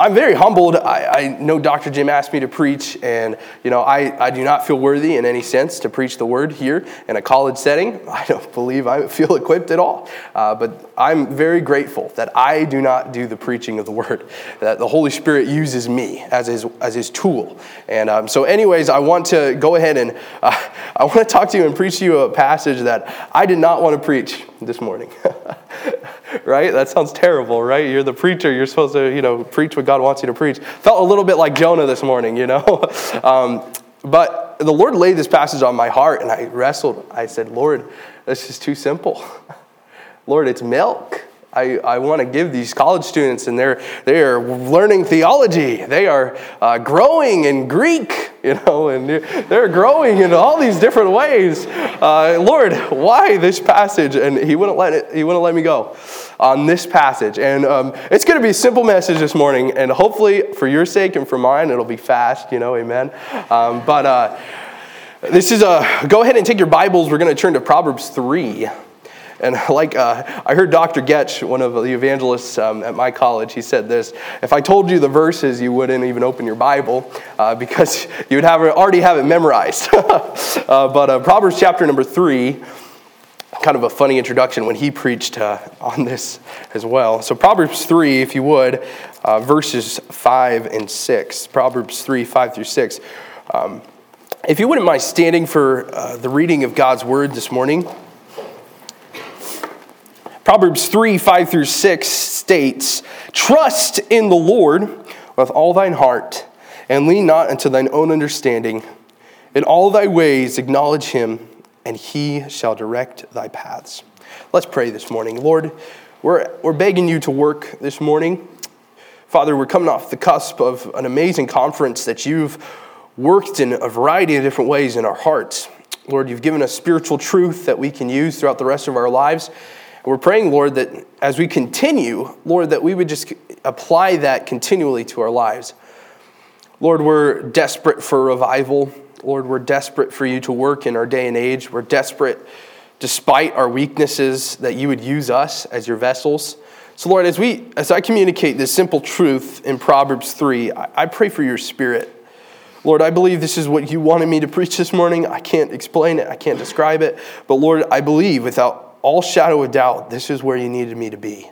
I'm very humbled. I, I, know Dr. Jim asked me to preach, and you know, I, I do not feel worthy in any sense to preach the word here in a college setting. I don't believe I feel equipped at all. Uh, but I'm very grateful that I do not do the preaching of the word, that the Holy Spirit uses me as his, as his tool. And um, so, anyways, I want to go ahead and uh, I want to talk to you and preach to you a passage that I did not want to preach this morning. right? That sounds terrible, right? You're the preacher. You're supposed to, you know, preach what God wants you to preach. Felt a little bit like Jonah this morning, you know? um, but the Lord laid this passage on my heart, and I wrestled. I said, Lord, this is too simple. Lord, it's milk. I, I want to give these college students, and they're, they are learning theology. They are uh, growing in Greek, you know, and they're growing in all these different ways. Uh, Lord, why this passage? And he wouldn't let it, he wouldn't let me go on this passage. And um, it's going to be a simple message this morning, and hopefully for your sake and for mine, it'll be fast, you know, amen. Um, but uh, this is a, go ahead and take your Bibles. We're going to turn to Proverbs 3. And like uh, I heard Dr. Getch, one of the evangelists um, at my college, he said this: If I told you the verses, you wouldn't even open your Bible uh, because you would have already have it memorized. uh, but uh, Proverbs chapter number three, kind of a funny introduction when he preached uh, on this as well. So Proverbs three, if you would, uh, verses five and six. Proverbs three, five through six. Um, if you wouldn't mind standing for the reading of God's word this morning. Proverbs 3 5 through 6 states, Trust in the Lord with all thine heart, and lean not unto thine own understanding. In all thy ways acknowledge him, and he shall direct thy paths. Let's pray this morning. Lord, we're, we're begging you to work this morning. Father, we're coming off the cusp of an amazing conference that you've worked in a variety of different ways in our hearts. Lord, you've given us spiritual truth that we can use throughout the rest of our lives. We're praying, Lord, that as we continue, Lord, that we would just apply that continually to our lives. Lord, we're desperate for revival. Lord, we're desperate for you to work in our day and age. We're desperate, despite our weaknesses, that you would use us as your vessels. So, Lord, as, we, as I communicate this simple truth in Proverbs 3, I, I pray for your spirit. Lord, I believe this is what you wanted me to preach this morning. I can't explain it, I can't describe it. But, Lord, I believe without all shadow of doubt, this is where you needed me to be.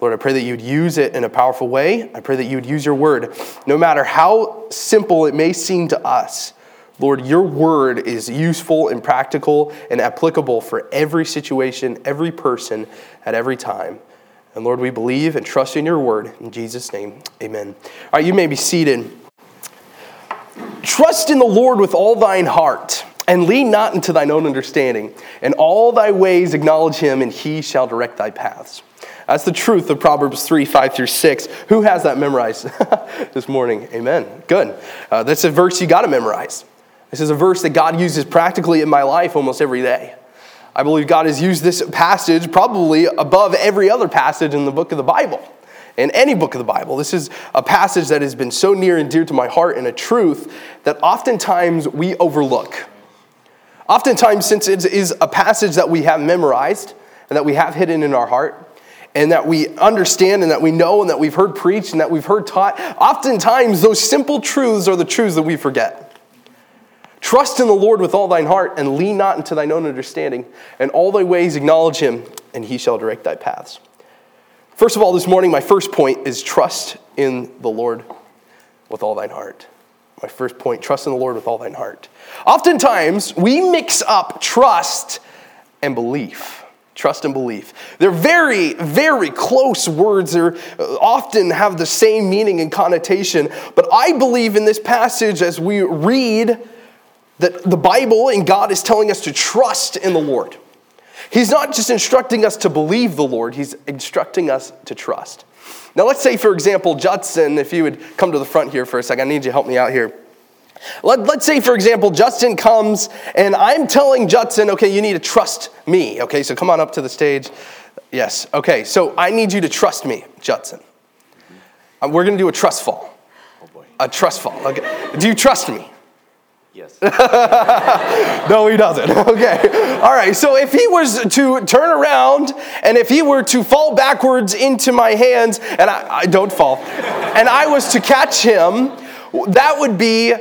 Lord, I pray that you'd use it in a powerful way. I pray that you'd use your word. No matter how simple it may seem to us, Lord, your word is useful and practical and applicable for every situation, every person, at every time. And Lord, we believe and trust in your word. In Jesus' name, amen. All right, you may be seated. Trust in the Lord with all thine heart and lean not into thine own understanding. In all thy ways acknowledge him, and he shall direct thy paths. That's the truth of Proverbs 3, 5 through 6. Who has that memorized this morning? Amen. Good. Uh, that's a verse you got to memorize. This is a verse that God uses practically in my life almost every day. I believe God has used this passage probably above every other passage in the book of the Bible. In any book of the Bible, this is a passage that has been so near and dear to my heart and a truth that oftentimes we overlook. Oftentimes, since it is a passage that we have memorized and that we have hidden in our heart, and that we understand and that we know and that we've heard preached and that we've heard taught, oftentimes those simple truths are the truths that we forget. Trust in the Lord with all thine heart and lean not into thine own understanding. And all thy ways acknowledge him, and he shall direct thy paths. First of all, this morning, my first point is trust in the Lord with all thine heart. My first point trust in the Lord with all thine heart. Oftentimes, we mix up trust and belief. Trust and belief. They're very, very close words. They uh, often have the same meaning and connotation. But I believe in this passage as we read that the Bible and God is telling us to trust in the Lord. He's not just instructing us to believe the Lord, He's instructing us to trust. Now, let's say, for example, Judson, if you would come to the front here for a second, I need you to help me out here. Let, let's say, for example, Justin comes and I'm telling Judson, okay, you need to trust me. Okay, so come on up to the stage. Yes, okay, so I need you to trust me, Judson. Uh, we're gonna do a trust fall. Oh boy. A trust fall. Okay. Do you trust me? Yes. no, he doesn't. Okay. All right. So if he was to turn around and if he were to fall backwards into my hands, and I, I don't fall, and I was to catch him, that would be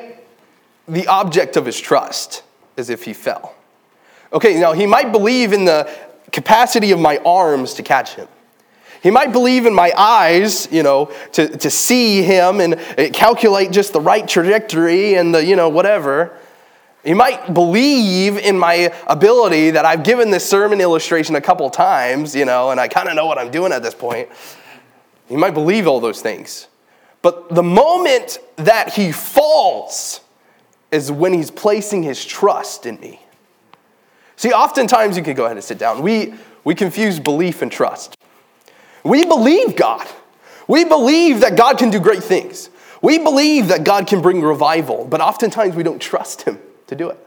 the object of his trust, as if he fell. Okay, now he might believe in the capacity of my arms to catch him. He might believe in my eyes, you know, to, to see him and eh, calculate just the right trajectory and the, you know, whatever. He might believe in my ability that I've given this sermon illustration a couple times, you know, and I kind of know what I'm doing at this point. He might believe all those things. But the moment that he falls is when he's placing his trust in me. See, oftentimes you can go ahead and sit down. We, we confuse belief and trust. We believe God. We believe that God can do great things. We believe that God can bring revival, but oftentimes we don't trust Him to do it.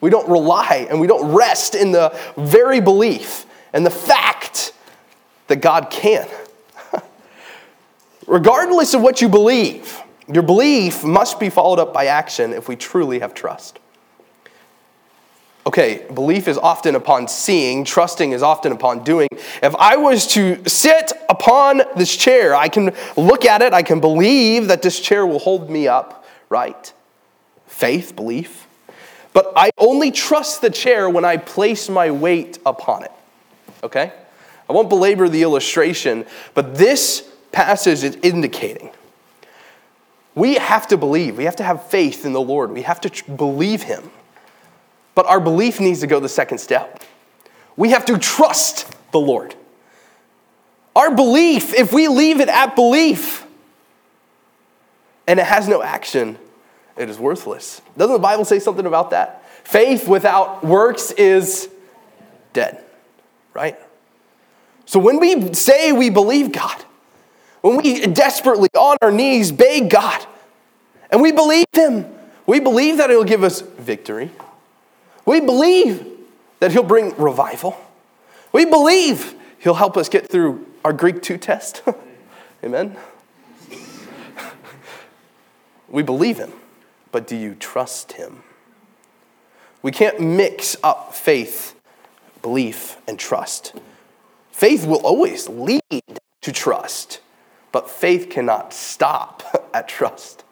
We don't rely and we don't rest in the very belief and the fact that God can. Regardless of what you believe, your belief must be followed up by action if we truly have trust. Okay, belief is often upon seeing, trusting is often upon doing. If I was to sit upon this chair, I can look at it, I can believe that this chair will hold me up, right? Faith, belief. But I only trust the chair when I place my weight upon it. Okay? I won't belabor the illustration, but this passage is indicating we have to believe. We have to have faith in the Lord. We have to tr- believe Him. But our belief needs to go the second step. We have to trust the Lord. Our belief, if we leave it at belief and it has no action, it is worthless. Doesn't the Bible say something about that? Faith without works is dead, right? So when we say we believe God, when we desperately on our knees beg God, and we believe Him, we believe that He'll give us victory. We believe that He'll bring revival. We believe He'll help us get through our Greek 2 test. Amen. we believe Him, but do you trust Him? We can't mix up faith, belief, and trust. Faith will always lead to trust, but faith cannot stop at trust.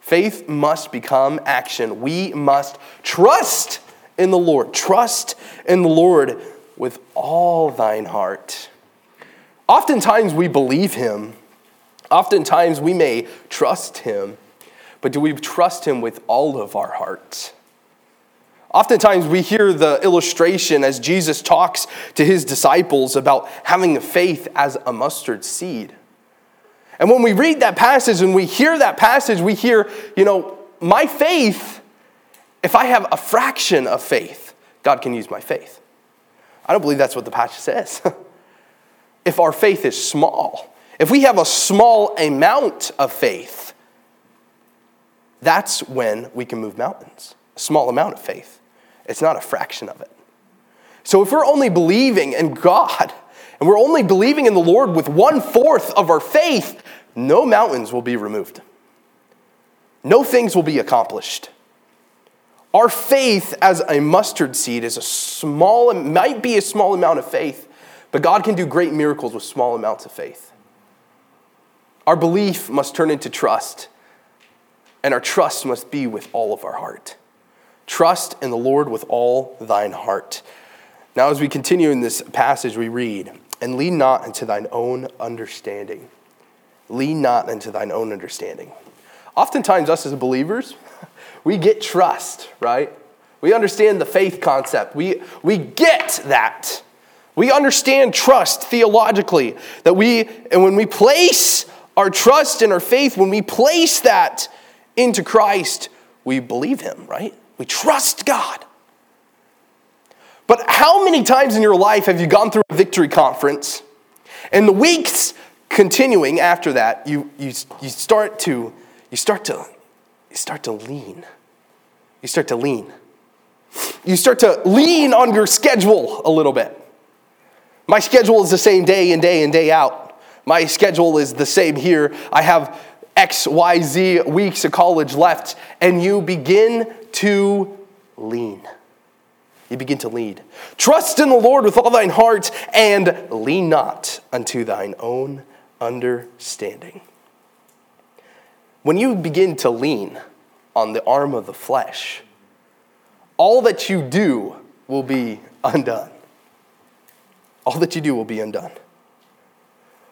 Faith must become action. We must trust in the Lord. Trust in the Lord with all thine heart. Oftentimes we believe him. Oftentimes we may trust him, but do we trust him with all of our heart? Oftentimes we hear the illustration as Jesus talks to his disciples about having faith as a mustard seed. And when we read that passage and we hear that passage, we hear, you know, my faith if I have a fraction of faith, God can use my faith. I don't believe that's what the passage says. if our faith is small, if we have a small amount of faith, that's when we can move mountains. A small amount of faith. It's not a fraction of it. So if we're only believing in God and we're only believing in the Lord with one fourth of our faith, no mountains will be removed. No things will be accomplished. Our faith as a mustard seed is a small, might be a small amount of faith, but God can do great miracles with small amounts of faith. Our belief must turn into trust, and our trust must be with all of our heart. Trust in the Lord with all thine heart. Now, as we continue in this passage, we read, And lean not into thine own understanding. Lean not into thine own understanding. Oftentimes, us as believers, we get trust, right? We understand the faith concept. We, we get that. We understand trust theologically. That we, and when we place our trust and our faith, when we place that into Christ, we believe Him, right? We trust God. But how many times in your life have you gone through a victory conference and the weeks continuing after that, you, you, you, start, to, you, start, to, you start to lean you start to lean. You start to lean on your schedule a little bit. My schedule is the same day in, day in, day out. My schedule is the same here. I have XYZ weeks of college left, and you begin to lean. You begin to lead. Trust in the Lord with all thine heart, and lean not unto thine own understanding. When you begin to lean on the arm of the flesh, all that you do will be undone. All that you do will be undone.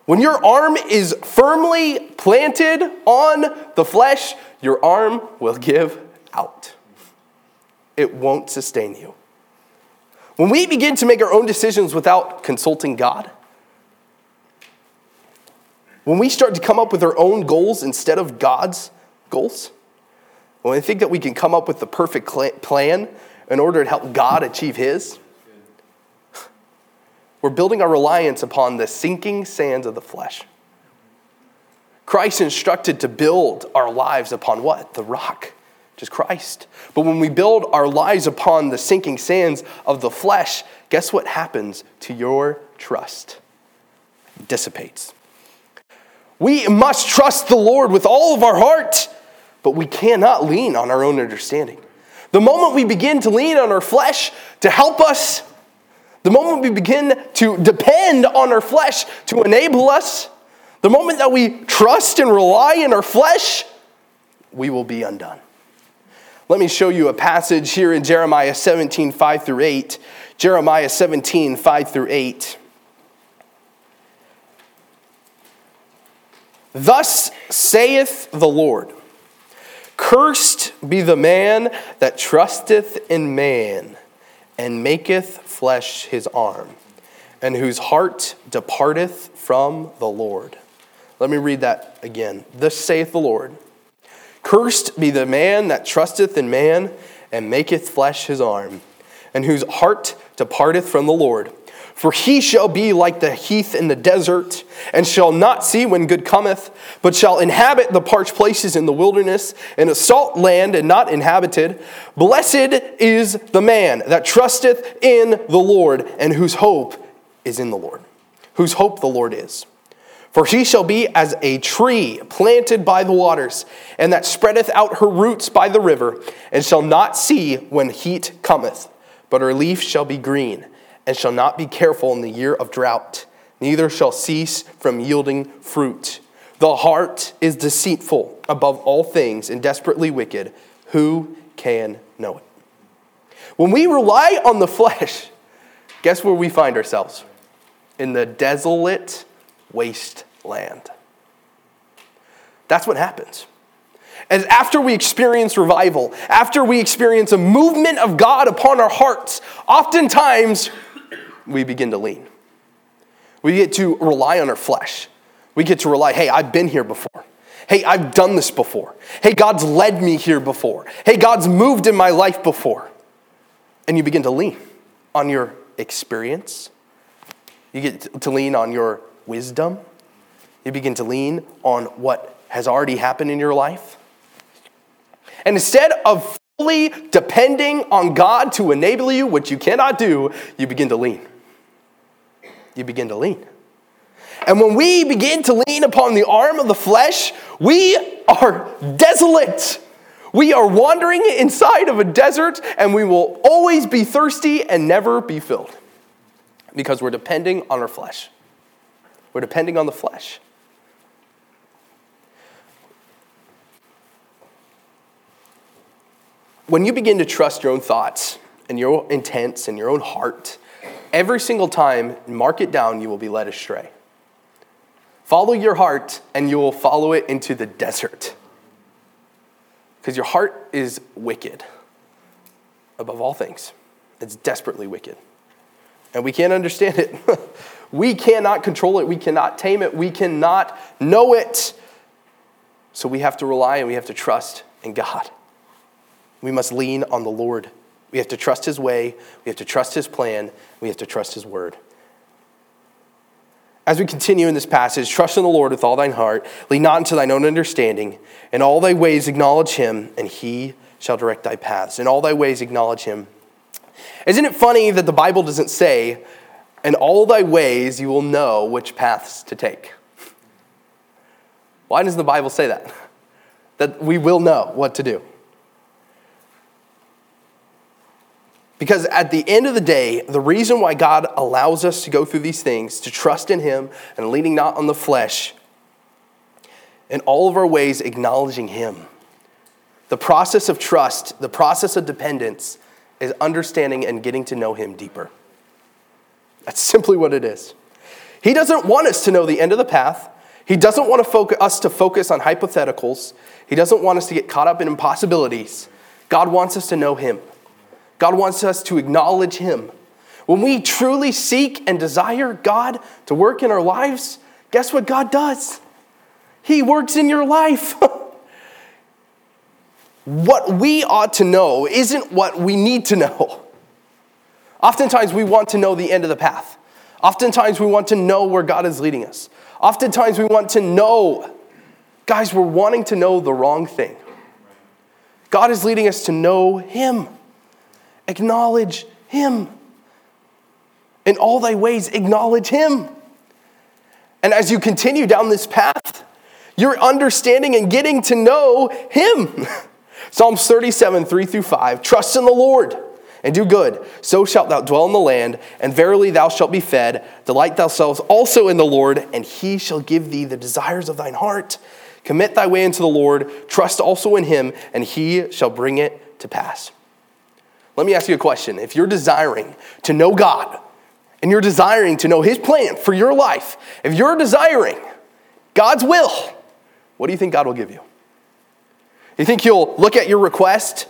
When your arm is firmly planted on the flesh, your arm will give out. It won't sustain you. When we begin to make our own decisions without consulting God, when we start to come up with our own goals instead of God's goals, when we think that we can come up with the perfect plan in order to help God achieve His, we're building our reliance upon the sinking sands of the flesh. Christ instructed to build our lives upon what? The rock, which is Christ. But when we build our lives upon the sinking sands of the flesh, guess what happens to your trust? It dissipates. We must trust the Lord with all of our heart, but we cannot lean on our own understanding. The moment we begin to lean on our flesh to help us the moment we begin to depend on our flesh to enable us, the moment that we trust and rely in our flesh, we will be undone. Let me show you a passage here in Jeremiah 17, 5 through 8. Jeremiah 17, 5 through 8. Thus saith the Lord Cursed be the man that trusteth in man and maketh flesh his arm, and whose heart departeth from the Lord. Let me read that again. Thus saith the Lord Cursed be the man that trusteth in man and maketh flesh his arm, and whose heart departeth from the Lord. For he shall be like the heath in the desert, and shall not see when good cometh, but shall inhabit the parched places in the wilderness, and a salt land and not inhabited. Blessed is the man that trusteth in the Lord, and whose hope is in the Lord, whose hope the Lord is. For he shall be as a tree planted by the waters, and that spreadeth out her roots by the river, and shall not see when heat cometh, but her leaf shall be green and shall not be careful in the year of drought, neither shall cease from yielding fruit. The heart is deceitful above all things and desperately wicked. Who can know it? When we rely on the flesh, guess where we find ourselves? In the desolate wasteland. That's what happens. As after we experience revival, after we experience a movement of God upon our hearts, oftentimes we begin to lean. We get to rely on our flesh. We get to rely, hey, I've been here before. Hey, I've done this before. Hey, God's led me here before. Hey, God's moved in my life before. And you begin to lean on your experience. You get to lean on your wisdom. You begin to lean on what has already happened in your life. And instead of fully depending on God to enable you, which you cannot do, you begin to lean you begin to lean. And when we begin to lean upon the arm of the flesh, we are desolate. We are wandering inside of a desert, and we will always be thirsty and never be filled because we're depending on our flesh. We're depending on the flesh. When you begin to trust your own thoughts and your intents and your own heart, Every single time, mark it down, you will be led astray. Follow your heart, and you will follow it into the desert. Because your heart is wicked above all things. It's desperately wicked. And we can't understand it. we cannot control it. We cannot tame it. We cannot know it. So we have to rely and we have to trust in God. We must lean on the Lord. We have to trust His way, we have to trust His plan, we have to trust His word. As we continue in this passage, trust in the Lord with all thine heart, lean not into thine own understanding. In all thy ways acknowledge him, and he shall direct thy paths. In all thy ways acknowledge him. Isn't it funny that the Bible doesn't say, in all thy ways you will know which paths to take? Why does the Bible say that? That we will know what to do. Because at the end of the day, the reason why God allows us to go through these things, to trust in Him and leaning not on the flesh, in all of our ways acknowledging Him. The process of trust, the process of dependence, is understanding and getting to know Him deeper. That's simply what it is. He doesn't want us to know the end of the path. He doesn't want to us to focus on hypotheticals. He doesn't want us to get caught up in impossibilities. God wants us to know Him. God wants us to acknowledge Him. When we truly seek and desire God to work in our lives, guess what God does? He works in your life. what we ought to know isn't what we need to know. Oftentimes, we want to know the end of the path. Oftentimes, we want to know where God is leading us. Oftentimes, we want to know. Guys, we're wanting to know the wrong thing. God is leading us to know Him. Acknowledge him. In all thy ways, acknowledge him. And as you continue down this path, you're understanding and getting to know him. Psalms 37, 3 through 5. Trust in the Lord and do good. So shalt thou dwell in the land, and verily thou shalt be fed. Delight thyself also in the Lord, and he shall give thee the desires of thine heart. Commit thy way unto the Lord, trust also in him, and he shall bring it to pass. Let me ask you a question. If you're desiring to know God and you're desiring to know His plan for your life, if you're desiring God's will, what do you think God will give you? You think He'll look at your request,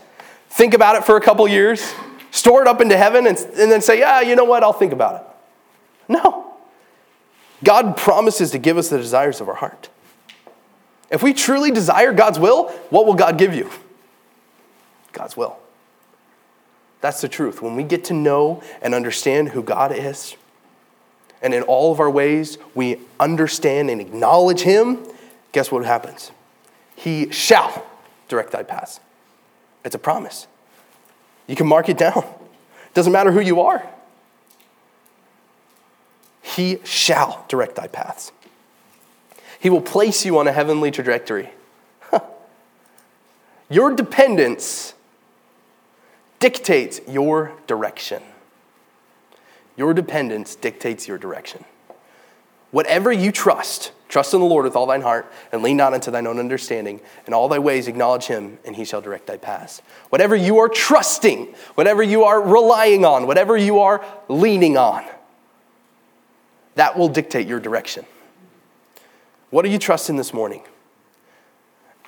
think about it for a couple years, store it up into heaven, and, and then say, yeah, you know what, I'll think about it? No. God promises to give us the desires of our heart. If we truly desire God's will, what will God give you? God's will. That's the truth. When we get to know and understand who God is, and in all of our ways we understand and acknowledge Him, guess what happens? He shall direct thy paths. It's a promise. You can mark it down. Doesn't matter who you are. He shall direct thy paths. He will place you on a heavenly trajectory. Your dependence dictates your direction. Your dependence dictates your direction. Whatever you trust, trust in the Lord with all thine heart, and lean not unto thine own understanding. In all thy ways acknowledge him, and he shall direct thy paths. Whatever you are trusting, whatever you are relying on, whatever you are leaning on, that will dictate your direction. What are you trusting this morning?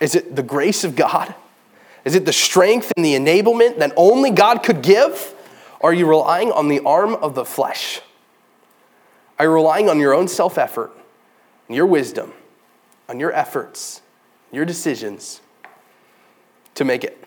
Is it the grace of God? Is it the strength and the enablement that only God could give? Are you relying on the arm of the flesh? Are you relying on your own self effort, your wisdom, on your efforts, your decisions to make it?